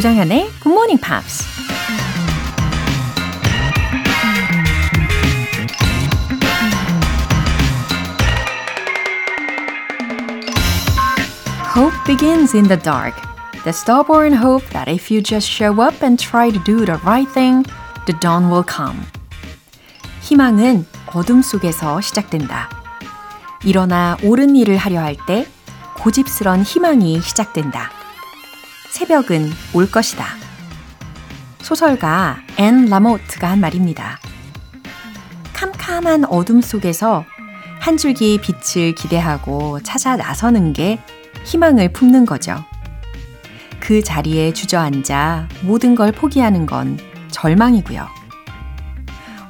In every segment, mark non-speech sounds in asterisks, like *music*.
조장현의 Good Morning Pops. Hope begins in the dark. The stubborn hope that if you just show up and try to do the right thing, the dawn will come. 희망은 어둠 속에서 시작된다. 일어나 옳은 일을 하려 할 때 고집스런 희망이 시작된다. 새벽은 올 것이다. 소설가 앤 라모트가 한 말입니다. 캄캄한 어둠 속에서 한 줄기 빛을 기대하고 찾아 나서는 게 희망을 품는 거죠. 그 자리에 주저앉아 모든 걸 포기하는 건 절망이고요.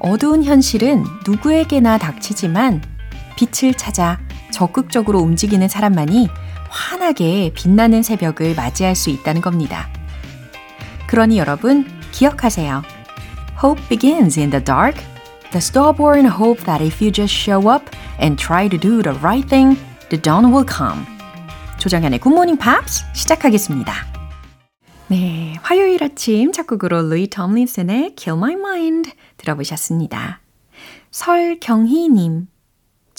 어두운 현실은 누구에게나 닥치지만 빛을 찾아 적극적으로 움직이는 사람만이 환하게 빛나는 새벽을 맞이할 수 있다는 겁니다. 그러니 여러분 기억하세요. Hope begins in the dark. The stillborn hope that if you just show up and try to do the right thing, the dawn will come. 조정현의 굿모닝 팝스 시작하겠습니다. 네, 화요일 아침 첫 곡으로 루이 톰린슨의 Kill My Mind 들어보셨습니다. 설경희님,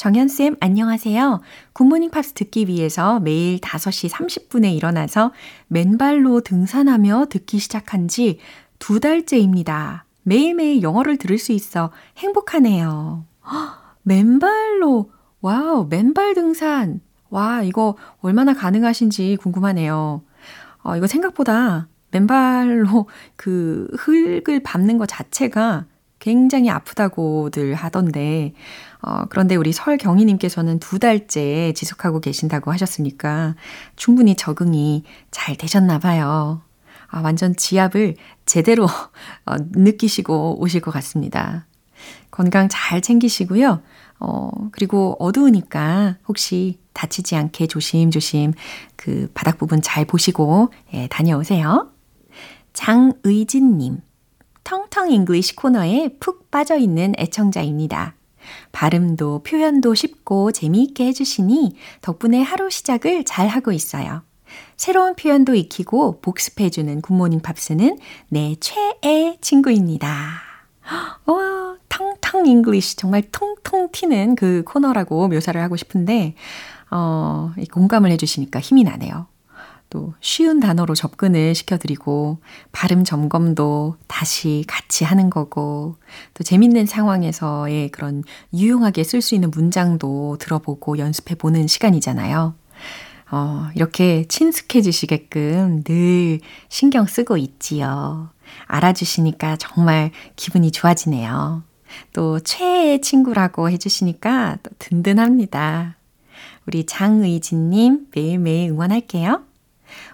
정현쌤 안녕하세요. 굿모닝 팝스 듣기 위해서 매일 5시 30분에 일어나서 맨발로 등산하며 듣기 시작한 지 두 달째입니다. 매일매일 영어를 들을 수 있어 행복하네요. 허, *gasps* 맨발로, wow, 맨발 등산. 와, 이거 얼마나 가능하신지 궁금하네요. 어, 이거 생각보다 맨발로 그 흙을 밟는 것 자체가 굉장히 아프다고들 하던데, 어, 그런데 우리 설경희님께서는 두 달째 지속하고 계신다고 하셨으니까 충분히 적응이 잘 되셨나 봐요. 아, 완전 지압을 제대로 어, 느끼시고 오실 것 같습니다. 건강 잘 챙기시고요. 어, 그리고 어두우니까 혹시 다치지 않게 조심조심 그 바닥 부분 잘 보시고 예, 다녀오세요. 장의진님, 텅텅 English 코너에 푹 빠져있는 애청자입니다. 발음도 표현도 쉽고 재미있게 해주시니 덕분에 하루 시작을 잘 하고 있어요. 새로운 표현도 익히고 복습해주는 굿모닝 팝스는 내 최애 친구입니다. 와, 텅텅 English 정말 통통 튀는 그 코너라고 묘사를 하고 싶은데 어, 공감을 해주시니까 힘이 나네요. 또 쉬운 단어로 접근을 시켜드리고 발음 점검도 다시 같이 하는 거고 또 재밌는 상황에서의 그런 유용하게 쓸 수 있는 문장도 들어보고 연습해 보는 시간이잖아요. 어, 이렇게 친숙해지시게끔 늘 신경 쓰고 있지요. 알아주시니까 정말 기분이 좋아지네요. 또 최애의 친구라고 해주시니까 또 든든합니다. 우리 장의진님 매일매일 응원할게요.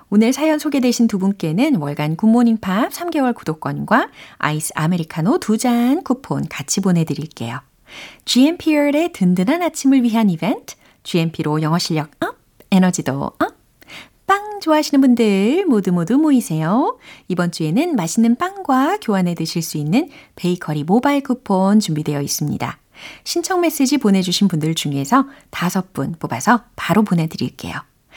오늘 사연 소개되신 두 분께는 월간 굿모닝 팝스 3개월 구독권과 아이스 아메리카노 두 잔 쿠폰 같이 보내드릴게요. GMP의 든든한 아침을 위한 이벤트, GMP로 영어 실력 up, 에너지도 up, 빵 좋아하시는 분들 모두 모두 모이세요. 이번 주에는 맛있는 빵과 교환해 드실 수 있는 베이커리 모바일 쿠폰 준비되어 있습니다. 신청 메시지 보내주신 분들 중에서 다섯 분 뽑아서 바로 보내드릴게요.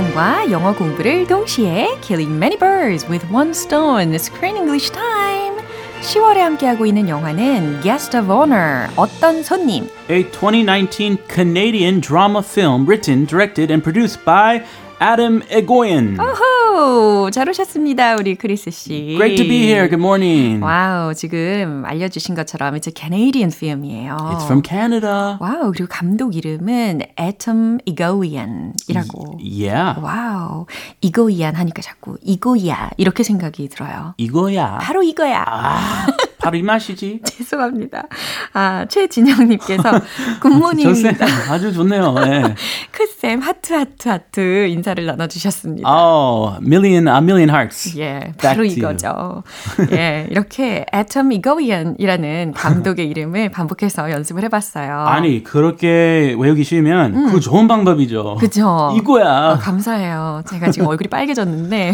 영화 감상과 영어 공부를 동시에 Killing many birds with one stone Screen English Time 10월에 함께하고 있는 영화는 Guest of Honor 어떤 손님 a 2019 Canadian drama film written, directed, and produced by Adam Egoyan. 오호 잘 오셨습니다 우리 크리스 씨 Great to be here. Good morning. 와우 지금 알려주신 것처럼 it's a Canadian film이에요 It's from Canada. 와우 그리고 감독 이름은 Atom Egoyan이라고 Yeah. 와우 이거이안 하니까 자꾸 이거야 이렇게 생각이 들어요 이거야. 바로 이거야 아, 바로 이 맛이지. *laughs* 죄송합니다. 아, 최진영님께서 Good morning입니다. 아주 좋네요. 네. *laughs* 크쌤 하트 하트 하트 인사를 나눠주셨습니다. Oh, million, a million hearts. 예, 바로 이거죠. *laughs* 예, 이렇게 Atom Egoyan이라는 감독의 이름을 반복해서 연습을 해봤어요. 아니 그렇게 외우기 쉬우면 음. 그 좋은 방법이죠. 그죠. 이거야. 아, 감사해요. 제가 지금 얼굴이 빨개졌는데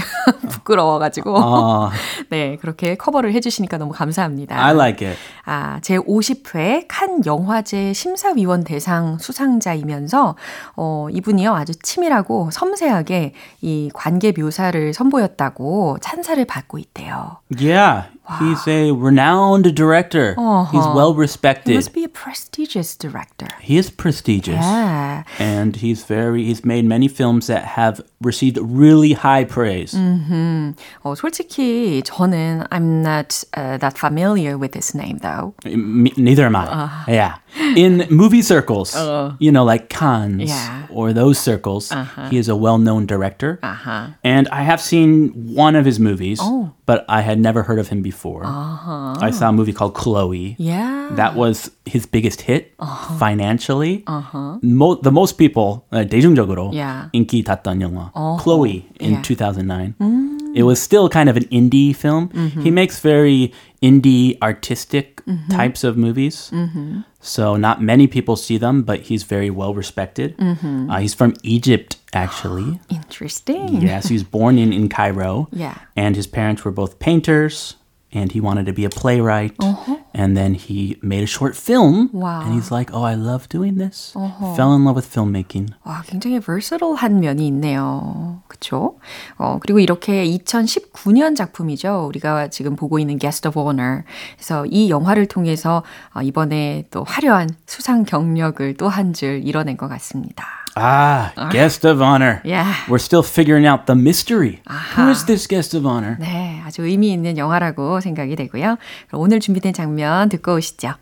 부끄러워가지고 아. 네 그렇게 커버를 해주시니까 너무 감사합니다. I like it. 아, 제 50회 칸 영화제 심사위원 대상 수상자이면서 어, 이분이요 아주 치밀하고 섬세하게 이 관계 묘사를 선보였다고 찬사를 받고 있대요. Yeah. Wow. He's a renowned director. Uh-huh. He's well respected. He must be a prestigious director. He is prestigious. Yeah. And he's very he's made many films that have received really high praise. Mm-hmm. 어, 솔직히 저는 I'm not uh, that familiar with his name though. Me, neither am I. Uh. Yeah. In movie circles, uh. you know, like Cannes yeah. or those circles, uh-huh. he is a well-known director. Uh-huh. And I have seen one of his movies. Oh but I had never heard of him before. Uh-huh. I saw a movie called Chloe. Yeah. That was his biggest hit uh-huh. financially. Uh-huh. Mo- the most people, uh, 대중적으로 yeah. 인기 탔던 영화. Uh-huh. Chloe in yeah. 2009. Mm. It was still kind of an indie film. Mm-hmm. He makes very indie artistic mm-hmm. types of movies. Mm-hmm. So not many people see them, but he's very well respected. Mm-hmm. Uh, he's from Egypt, actually. *gasps* Interesting. Yes, he was born in, in Cairo. Yeah. And his parents were both painters, and he wanted to be a playwright. Uh-huh. And then he made a short film. Wow. And he's like, oh, I love doing this. Uh-huh. Fell in love with filmmaking. 와, 굉장히 versatile한 면이 있네요. 그쵸? 어, 그리고 이렇게 2019년 작품이죠. 우리가 지금 보고 있는 Guest of Honor. 그래서 이 영화를 통해서 어, 이번에 또 화려한 수상 경력을 또 한 줄 이뤄낸 것 같습니다. Ah, guest of honor. Yeah. We're still figuring out the mystery. 아하. Who is this guest of honor? 네, 아주 의미 있는 영화라고 생각이 되고요. 그럼 오늘 준비된 장면 듣고 오시죠.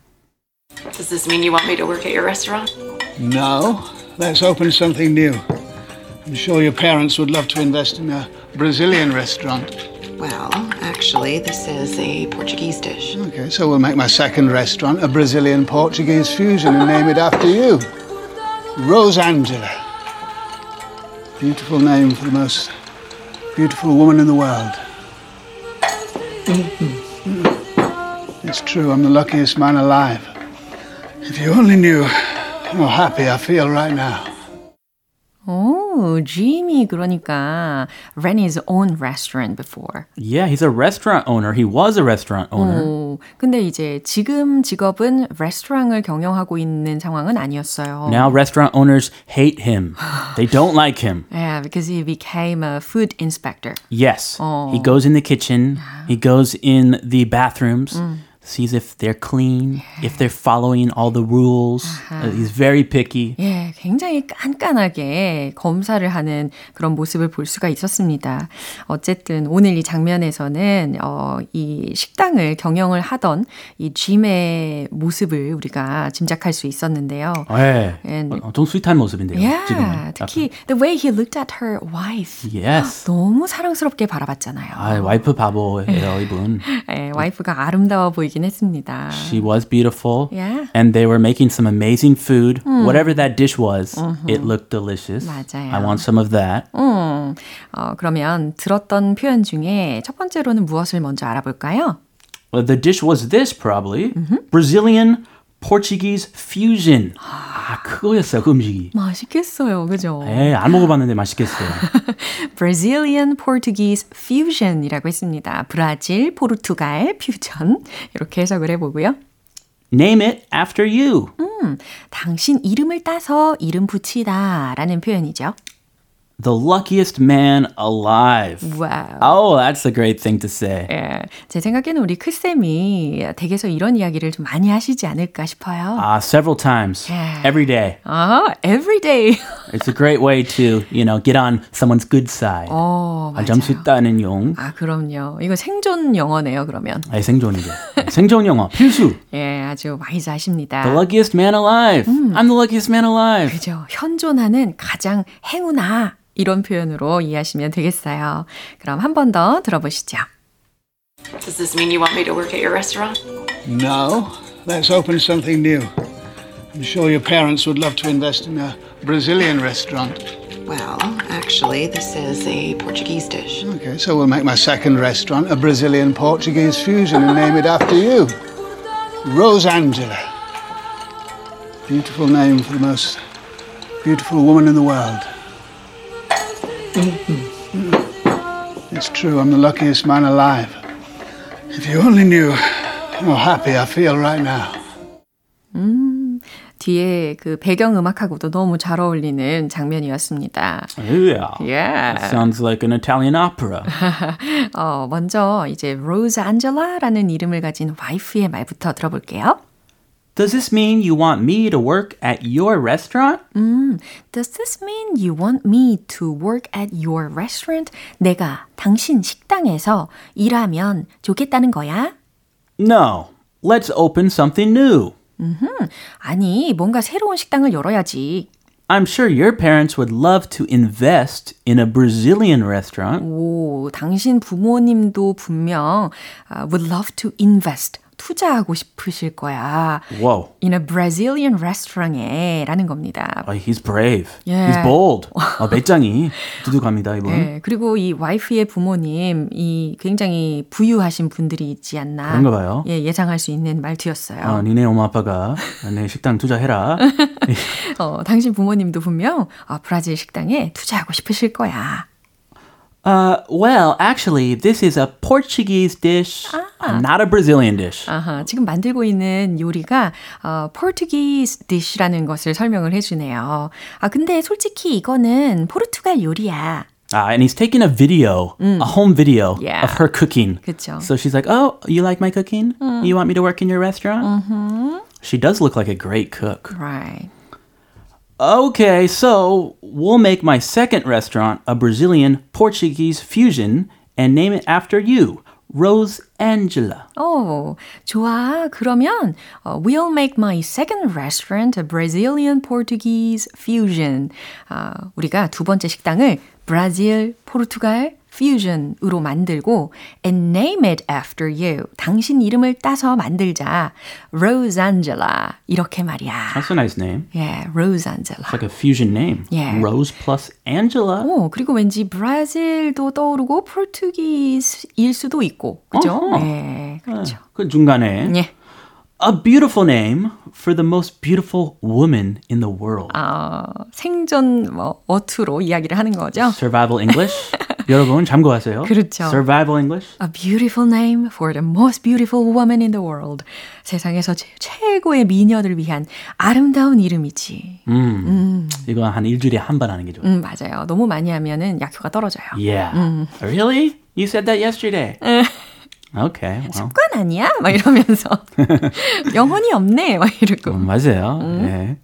Does this mean you want me to work at your restaurant? No. Let's open something new. I'm sure your parents would love to invest in a Brazilian restaurant. Well, actually, this is a Portuguese dish. Okay, so we'll make my second restaurant a Brazilian Portuguese fusion and name it after you. Rosangela. Beautiful name for the most beautiful woman in the world. Mm-hmm. It's true, I'm the luckiest man alive. If you only knew how happy I feel right now. 오, Jimmy 그러니까 ran his own restaurant before. Yeah, he's a restaurant owner. He was a restaurant owner. 오, 근데 이제 지금 직업은 레스토랑을 경영하고 있는 상황은 아니었어요. Now restaurant owners hate him. They don't like *laughs* him. Yeah, because he became a food inspector. Yes. 어. He goes in the kitchen. He goes in the bathrooms. 음. Sees if they're clean, if they're following all the rules. Uh, he's very picky. 예, 굉장히 깐깐하게 검사를 하는 그런 모습을 볼 수가 있었습니다. 어쨌든 오늘 이 장면에서는 어, 이 식당을 경영을 하던 이 짐의 모습을 우리가 짐작할 수 있었는데요. 네, And, 어, 좀 스윗한 모습인데요. yeah, 지금은. 특히 the way he looked at her wife. Yes. 너무 사랑스럽게 바라봤잖아요. 아, 와이프 바보예요, 이분. *laughs* 예, 와이프가 아름다워 보이 긴 했습니다. She was beautiful. Yeah. And they were making some amazing food. Whatever that dish was, it looked delicious. 맞아요. I want some of that. 음, 어, 그러면 들었던 표현 중에 첫 번째로는 무엇을 먼저 알아볼까요? Well, the dish was this probably. Brazilian Portuguese fusion. 아, 그거였어요, 그 음식이. 맛있겠어요, 그죠? 에, 안 먹어봤는데 맛있겠어요. *laughs* Brazilian Portuguese Fusion이라고 했습니다. 브라질, 포르투갈 퓨전 이렇게 해석을 해보고요. Name it after you. 음, 당신 이름을 따서 이름 붙이다 라는 표현이죠. The luckiest man alive. 와우. Oh, that's a great thing to say. 예, 제 생각에는 우리 크쌤이 댁에서 이런 이야기를 좀 많이 하시지 않을까 싶어요. Uh, several times, Yeah. every day. 아, every day. It's a great way to, you know, get on someone's good side. 어, 아, 점수. 따는 용. 아, 그럼요. 이거 생존 영어네요, 그러면. 아, 생존이죠. 생존 영어 필수. 예, 아주 와이즈 하십니다. The luckiest man alive. I'm the luckiest man alive. 그죠. 현존하는 가장 행운아. 이런 표현으로 이해하시면 되겠어요. 그럼 한 번 더 들어보시죠. Does this mean you want me to work at your restaurant? No. Let's open something new. I'm sure your parents would love to invest in a Brazilian restaurant. Well, actually, this is a Portuguese dish. Okay, so we'll make my second restaurant a Brazilian Portuguese fusion and name it after you. Rosangela. Beautiful name for the most beautiful woman in the world. It's true, I'm the luckiest man alive. If you only knew how happy I feel right now. 음, 뒤에 그 배경 음악하고도 너무 잘 어울리는 장면이었습니다. Yeah. Yeah. That sounds like an Italian opera. 어, 먼저 이제 로즈 안젤라라는 이름을 가진 와이프의 말부터 들어볼게요. Does this mean you want me to work at your restaurant? 음, does this mean you want me to work at your restaurant? 내가 당신 식당에서 일하면 좋겠다는 거야? No. Let's open something new. 음흠, 아니, 뭔가 새로운 식당을 열어야지. I'm sure your parents would love to invest in a Brazilian restaurant. 오, 당신 부모님도 분명 uh, would love to invest, 투자하고 싶으실 거야. Whoa. In a Brazilian restaurant에 라는 겁니다. Oh, he's brave. Yeah. He's bold. *laughs* 어, 배짱이 두둑합니다, 이분. 네, 그리고 이 와이프의 부모님, 이 굉장히 부유하신 분들이 있지 않나. 그런가 봐요. 예, 예상할 수 있는 말투였어요. 어, 니네 엄마 아빠가 내 식당 투자해라. *laughs* 어, 당신 부모님도 분명 어, 브라질 식당에 투자하고 싶으실 거야. Uh, well, actually, this is a Portuguese dish, uh, not a Brazilian dish. 아하, 지금 만들고 있는 요리가 어, Portuguese dish라는 것을 설명을 해주네요. 아, 근데 솔직히 이거는 포르투갈 요리야. Uh, and he's taking a video, a home video Yeah. of her cooking. 그쵸. So she's like, "Oh, you like my cooking? You want me to work in your restaurant?" She does look like a great cook. Right. Okay, so we'll make my second restaurant a Brazilian Portuguese fusion and name it after you, Rose Angela. 오, 좋아. 그러면 어, we'll make my second restaurant a Brazilian Portuguese fusion. 아, 우리가 두 번째 식당을 브라질, 포르투갈 fusion으로 만들고 and name it after you. 당신 이름을 따서 만들자. Rose Angela. 이렇게 말이야. That's a nice name. 예, Rose Angela. It's like a fusion name. Yeah. Rose plus Angela. 오, 그리고 왠지 브라질도 떠오르고 포르투기스일 수도 있고. 그죠? 어허. 네, 그렇죠. 그 중간에 예. A beautiful name for the most beautiful woman in the world. 어, 생존 뭐 어투로 이야기를 하는 거죠. Survival English. 여러분 참고하세요. 그렇죠. Survival English. A beautiful name for the most beautiful woman in the world. 세상에서 제, 최고의 미녀를 위한 아름다운 이름이지. 음. 이거 한 일주일에 한 번 하는 게 좋아요. 음, 맞아요. 너무 많이 하면은 약효가 떨어져요. Yeah. Really? You said that yesterday. Okay. Well. 습관 아니야? 막 이러면서 *laughs* 영혼이 없네. 막 이러고. 음, 맞아요. 네.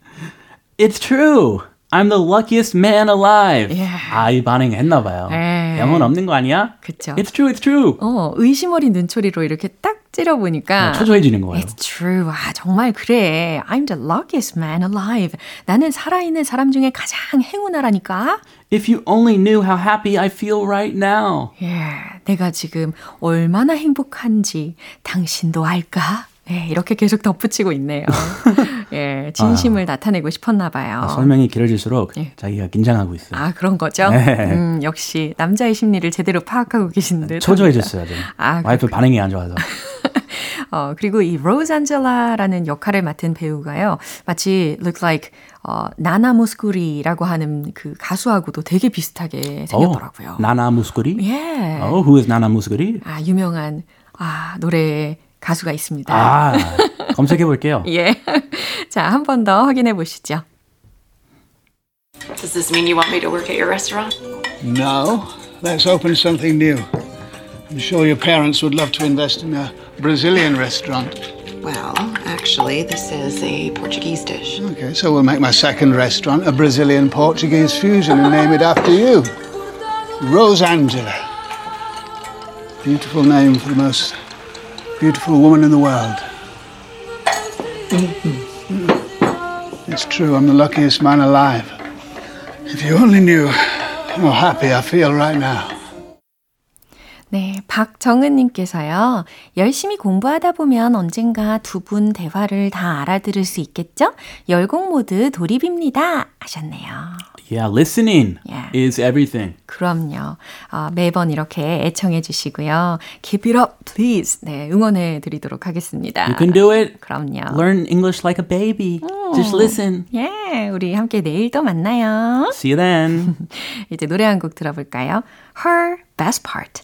It's true. I'm the luckiest man alive. Yeah. 아, 이 반응 했나 봐요. 네. 영혼 없는 거 아니야? 그쵸. It's true, it's true. 어, 의심 어린 눈초리로 이렇게 딱 찌려보니까 어, 초조해지는 거예요. It's true. 아, 정말 그래. I'm the luckiest man alive. 나는 살아있는 사람 중에 가장 행운아라니까. If you only knew how happy I feel right now. 예, 내가 지금 얼마나 행복한지 당신도 알까? 예, 이렇게 계속 덧붙이고 있네요. *laughs* 예, 진심을 나타내고 싶었나 봐요. 아, 설명이 길어질수록 예. 자기가 긴장하고 있어요. 아, 그런 거죠? 네. 음, 역시 남자의 심리를 제대로 파악하고 계신 듯. 초조해졌어요, 지금. 아, 와이프 반응이 안 좋아서. *laughs* 어, 그리고 이 로즈 안젤라라는 역할을 맡은 배우가요. 마치 look like 어, 나나 무스쿠리라고 하는 그 가수하고도 되게 비슷하게 생겼더라고요. 나나 무스쿠리? 예. Oh, who is 나나 무스쿠리? 아, 유명한 아, 노래 가수가 있습니다. 아, 검색해 볼게요. *laughs* 예. 자, 한 번 더 확인해 보시죠. Does this mean you want me to work at your restaurant? No. Let's open something new. I'm sure your parents would love to invest in a Brazilian restaurant. Well, actually, this is a Portuguese dish. Okay, so we'll make my second restaurant a Brazilian Portuguese fusion and name it after you. Rosangela. Beautiful name for the most beautiful woman in the world. It's true, I'm the luckiest man alive. If you only knew how happy I feel right now. 네, 박정은님께서요. 열심히 공부하다 보면 언젠가 두 분 대화를 다 알아들을 수 있겠죠? 열공 모드 돌입입니다. 하셨네요. Yeah, listening Yeah. is everything. 그럼요. 어, 매번 이렇게 애청해 주시고요. Keep it up, please. 네, 응원해 드리도록 하겠습니다. You can do it. 그럼요. Learn English like a baby. Just listen. 예, 우리 함께 내일 또 만나요. See you then. 이제 노래 한 곡 들어볼까요? Her Best Part.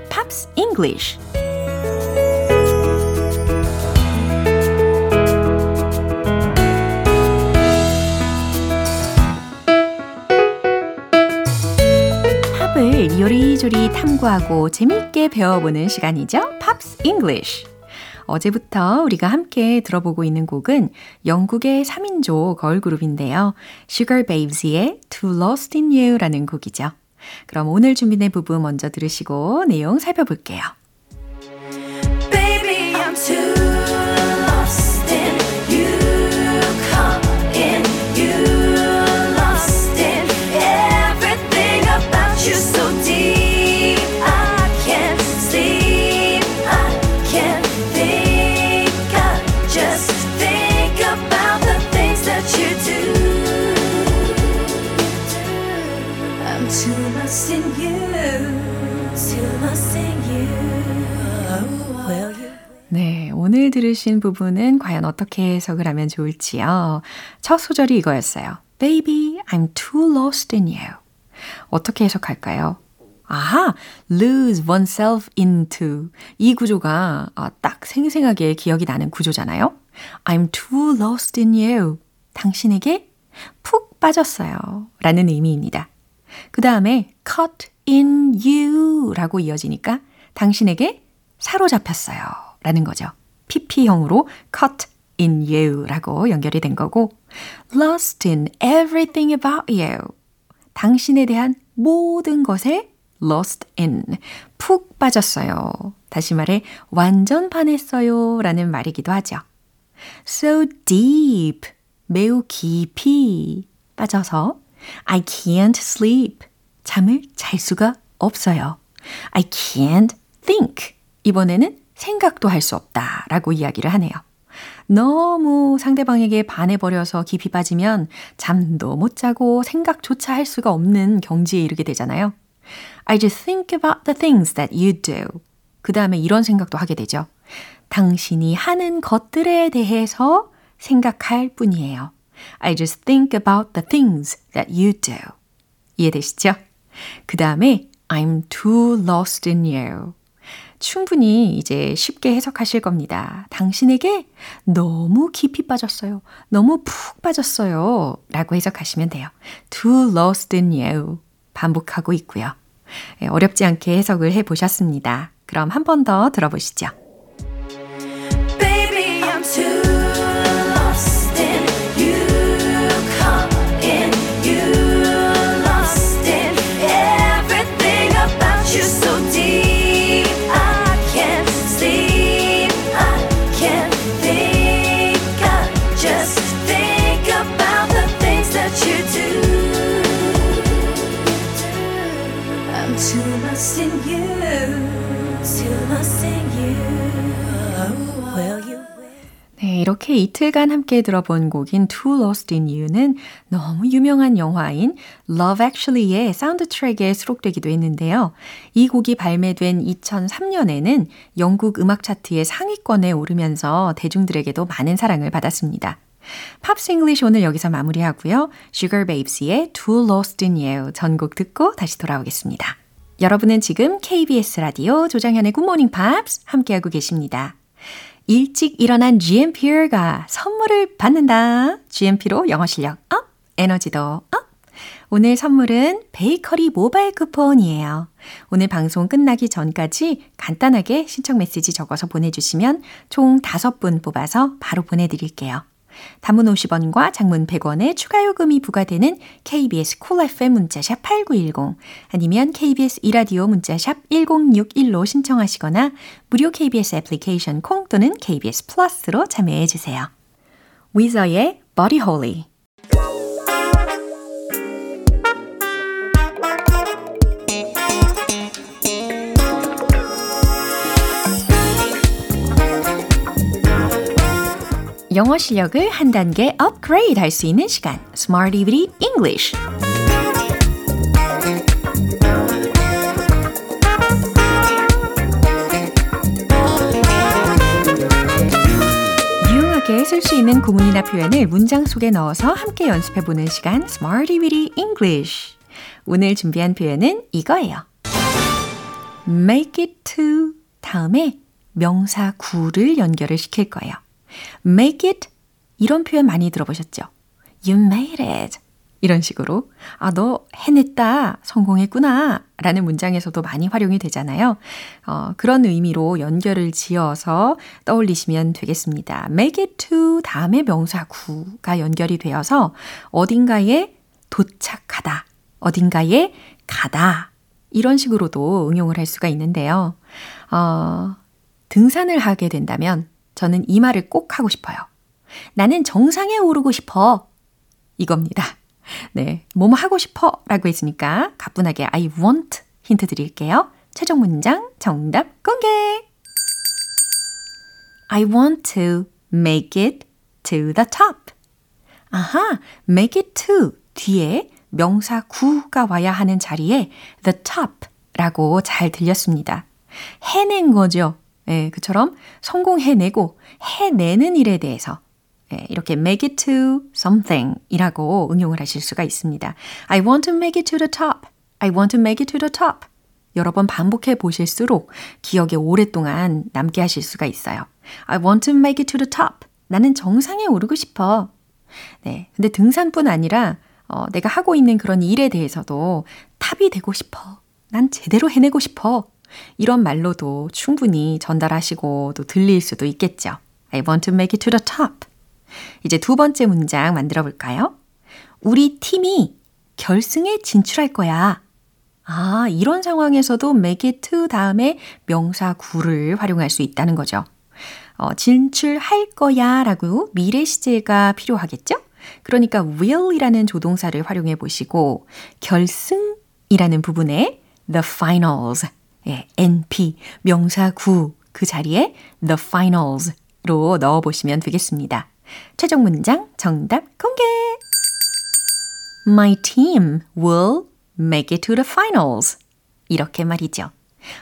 English. 팝을 요리조리 탐구하고 재미있게 배워보는 시간이죠. Pops English. 어제부터 우리가 함께 들어보고 있는 곡은 영국의 3인조 걸그룹인데요. Sugar Babes의 Too Lost in You라는 곡이죠. 그럼 오늘 준비된 부분 먼저 들으시고 내용 살펴볼게요. 들으신 부분은 과연 어떻게 해석을 하면 좋을지요. 첫 소절이 이거였어요. Baby, I'm too lost in you. 어떻게 해석할까요? 아하, lose oneself into. 이 구조가 아, 딱 생생하게 기억이 나는 구조잖아요. I'm too lost in you. 당신에게 푹 빠졌어요. 라는 의미입니다. 그 다음에 caught in you 라고 이어지니까 당신에게 사로잡혔어요. 라는 거죠. PP형으로 caught in you 라고 연결이 된 거고 lost in everything about you. 당신에 대한 모든 것에 lost in. 푹 빠졌어요. 다시 말해 완전 반했어요. 라는 말이기도 하죠. so deep. 매우 깊이 빠져서 I can't sleep. 잠을 잘 수가 없어요. I can't think. 이번에는 생각도 할 수 없다 라고 이야기를 하네요. 너무 상대방에게 반해버려서 깊이 빠지면 잠도 못 자고 생각조차 할 수가 없는 경지에 이르게 되잖아요. I just think about the things that you do. 그 다음에 이런 생각도 하게 되죠. 당신이 하는 것들에 대해서 생각할 뿐이에요. I just think about the things that you do. 이해되시죠? 그 다음에 I'm too lost in you. 충분히 이제 쉽게 해석하실 겁니다. 당신에게 너무 깊이 빠졌어요. 너무 푹 빠졌어요. 라고 해석하시면 돼요. too lost in you. 반복하고 있고요. 예, 어렵지 않게 해석을 해 보셨습니다. 그럼 한 번 더 들어보시죠. 이렇게 이틀간 함께 들어본 곡인 Too Lost in You는 너무 유명한 영화인 Love Actually의 사운드 트랙에 수록되기도 했는데요. 이 곡이 발매된 2003년에는 영국 음악 차트의 상위권에 오르면서 대중들에게도 많은 사랑을 받았습니다. Pops English 오늘 여기서 마무리하고요. Sugababes의 Too Lost in You 전곡 듣고 다시 돌아오겠습니다. 여러분은 지금 KBS 라디오 조정현의 굿모닝 팝스 함께하고 계십니다. 일찍 일어난 GMP가 선물을 받는다. GMP로 영어 실력 up, 에너지도 up. 오늘 선물은 베이커리 모바일 쿠폰이에요. 오늘 방송 끝나기 전까지 간단하게 신청 메시지 적어서 보내주시면 총 5분 뽑아서 바로 보내드릴게요. 단문 50원과 장문 100원의 추가 요금이 부과되는 KBS Cool FM 문자샵 8910 아니면 KBS 2라디오 문자샵 1061로 신청하시거나 무료 KBS 애플리케이션 콩 또는 KBS 플러스로 참여해 주세요. 위저의 Body Holy 영어 실력을 한 단계 업그레이드 할 수 있는 시간. Smarty English. 유용하게 쓸 수 있는 구문이나 표현을 문장 속에 넣어서 함께 연습해 보는 시간. Smarty Weedy English. 오늘 준비한 표현은 이거예요. Make it to. 다음에 명사 구를 연결을 시킬 거예요 make it 이런 표현 많이 들어보셨죠? You made it. 이런 식으로 아, 너 해냈다. 성공했구나. 라는 문장에서도 많이 활용이 되잖아요. 어, 그런 의미로 연결을 지어서 떠올리시면 되겠습니다. make it to 다음에 명사 구가 연결이 되어서 어딘가에 도착하다. 어딘가에 가다. 이런 식으로도 응용을 할 수가 있는데요. 어, 등산을 하게 된다면 저는 이 말을 꼭 하고 싶어요. 나는 정상에 오르고 싶어. 이겁니다. 네. 뭐뭐 하고 싶어 라고 했으니까 가뿐하게 I want 힌트 드릴게요. 최종 문장 정답 공개! I want to make it to the top. 아하, make it to 뒤에 명사 구가 와야 하는 자리에 the top 라고 잘 들렸습니다. 해낸 거죠. 예, 그처럼 성공해내고 해내는 일에 대해서 예, 이렇게 make it to something 이라고 응용을 하실 수가 있습니다. I want to make it to the top. I want to make it to the top. 여러 번 반복해 보실수록 기억에 오랫동안 남게 하실 수가 있어요. I want to make it to the top. 나는 정상에 오르고 싶어. 네. 근데 등산뿐 아니라 어, 내가 하고 있는 그런 일에 대해서도 탑이 되고 싶어. 난 제대로 해내고 싶어. 이런 말로도 충분히 전달하시고 또 들릴 수도 있겠죠. I want to make it to the top. 이제 두 번째 문장 만들어 볼까요? 우리 팀이 결승에 진출할 거야. 아, 이런 상황에서도 make it to 다음에 명사 구를 활용할 수 있다는 거죠. 어, 진출할 거야 라고 미래 시제가 필요하겠죠? 그러니까 will이라는 조동사를 활용해 보시고 결승이라는 부분에 the finals 예, NP, 명사 구, 그 자리에 the finals로 넣어보시면 되겠습니다. 최종 문장 정답 공개! My team will make it to the finals. 이렇게 말이죠.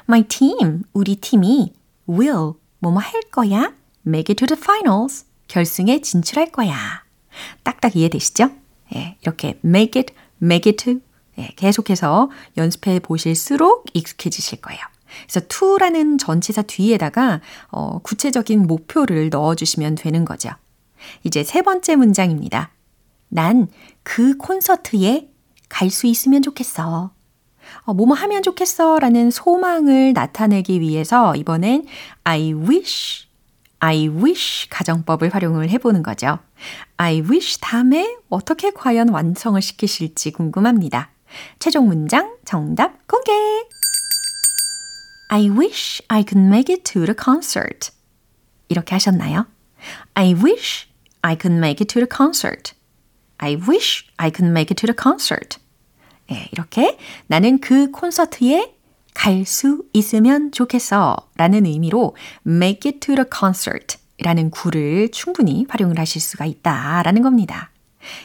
My team, 우리 팀이 will, 뭐뭐 할 거야? make it to the finals. 결승에 진출할 거야. 딱딱 이해되시죠? 예, 이렇게 make it, make it to 예, 계속해서 연습해 보실수록 익숙해지실 거예요. 그래서 to라는 전치사 뒤에다가 어, 구체적인 목표를 넣어주시면 되는 거죠. 이제 세 번째 문장입니다. 난 그 콘서트에 갈 수 있으면 좋겠어. 어, 뭐뭐 하면 좋겠어 라는 소망을 나타내기 위해서 이번엔 I wish, I wish 가정법을 활용을 해보는 거죠. I wish 다음에 어떻게 과연 완성을 시키실지 궁금합니다. 최종 문장 정답 공개! I wish I could make it to the concert. 이렇게 하셨나요? I wish I could make it to the concert. I wish I could make it to the concert. 예, 이렇게 나는 그 콘서트에 갈 수 있으면 좋겠어 라는 의미로 make it to the concert 라는 구를 충분히 활용을 하실 수가 있다 라는 겁니다.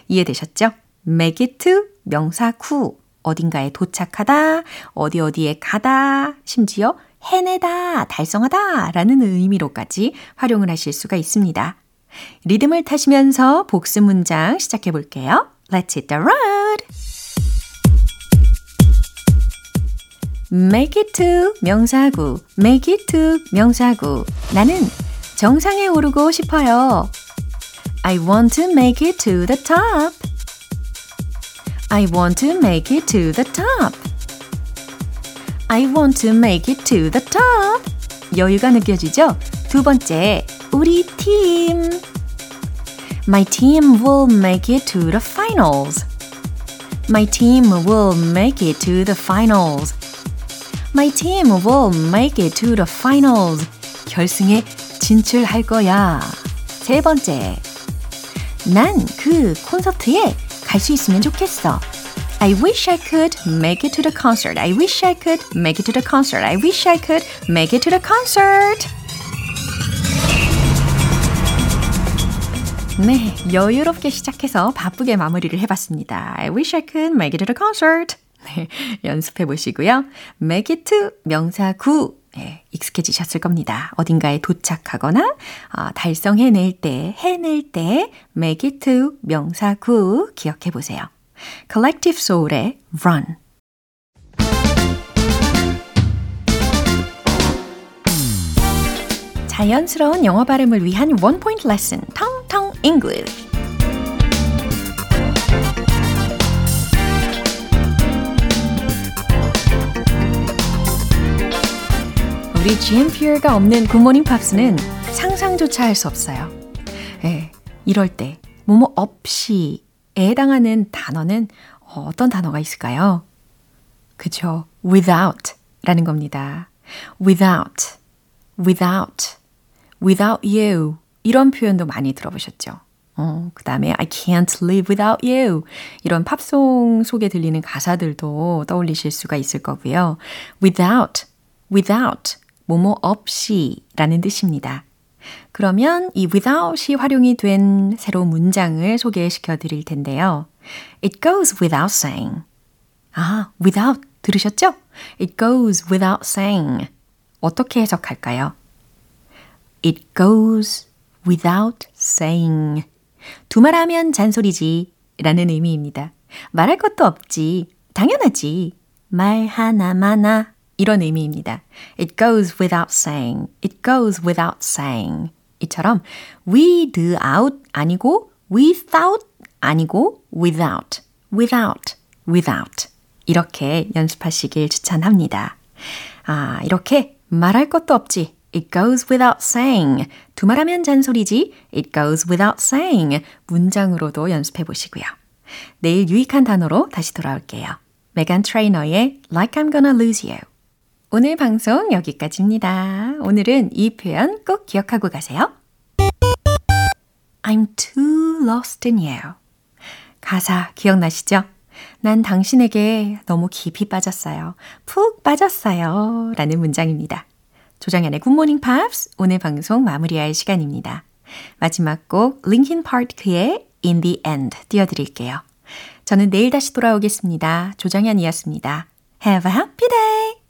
이해되셨죠? make it to 명사 구 어딘가에 도착하다, 어디 어디에 가다, 심지어 해내다, 달성하다 라는 의미로까지 활용을 하실 수가 있습니다. 리듬을 타시면서 복습 문장 시작해 볼게요. Let's hit the road! Make it to 명사구, make it to 명사구. 나는 정상에 오르고 싶어요. I want to make it to the top. I want to make it to the top. I want to make it to the top. 여유가 느껴지죠? 두 번째, 우리 팀. My team will make it to the finals. My team will make it to the finals. My team will make it to the finals. 결승에 진출할 거야. 세 번째. 난 그 콘서트에 갈 수 있으면 좋겠어. I wish I could make it to the concert. I wish I could make it to the concert. I wish I could make it to the concert. 네, 여유롭게 시작해서 바쁘게 마무리를 해봤습니다. I wish I could make it to the concert. 네, 연습해 보시고요. make it to 명사 구. 네, 익숙해지셨을 겁니다. 어딘가에 도착하거나 어, 달성해낼 때, 해낼 때 make it to 명사 구 기억해 보세요. Collective Soul의 Run. 자연스러운 영어 발음을 위한 원 포인트 레슨, 텅텅 English. 우리 GMP가 없는 굿모닝 팝스는 상상조차 할 수 없어요. 예, 이럴 때 뭐뭐 없이에 해당하는 단어는 어떤 단어가 있을까요? 그죠? without 라는 겁니다. without, without, without you 이런 표현도 많이 들어보셨죠? 어, 그 다음에 I can't live without you 이런 팝송 속에 들리는 가사들도 떠올리실 수가 있을 거고요. without, without 뭐뭐 없이 라는 뜻입니다. 그러면 이 without이 활용이 된 새로운 문장을 소개시켜 드릴 텐데요. It goes without saying. 아, without 들으셨죠? It goes without saying. 어떻게 해석할까요? It goes without saying. 두말하면 잔소리지 라는 의미입니다. 말할 것도 없지. 당연하지. 말 하나마나 이런 의미입니다. It goes without saying. It goes without saying. 이처럼 without 아니고 without 아니고 without, without, without 이렇게 연습하시길 추천합니다. 아, 이렇게 말할 것도 없지. It goes without saying. 두말하면 잔소리지. It goes without saying. 문장으로도 연습해 보시고요. 내일 유익한 단어로 다시 돌아올게요. 메간 트레이너의 Like I'm Gonna Lose You. 오늘 방송 여기까지입니다. 오늘은 이 표현 꼭 기억하고 가세요. I'm too lost in you. 가사 기억나시죠? 난 당신에게 너무 깊이 빠졌어요. 푹 빠졌어요. 라는 문장입니다. 조정현의 굿모닝 팝스 오늘 방송 마무리할 시간입니다. 마지막 곡 링킨 파크의 In the End 띄워드릴게요. 저는 내일 다시 돌아오겠습니다. 조정연이었습니다. Have a happy day!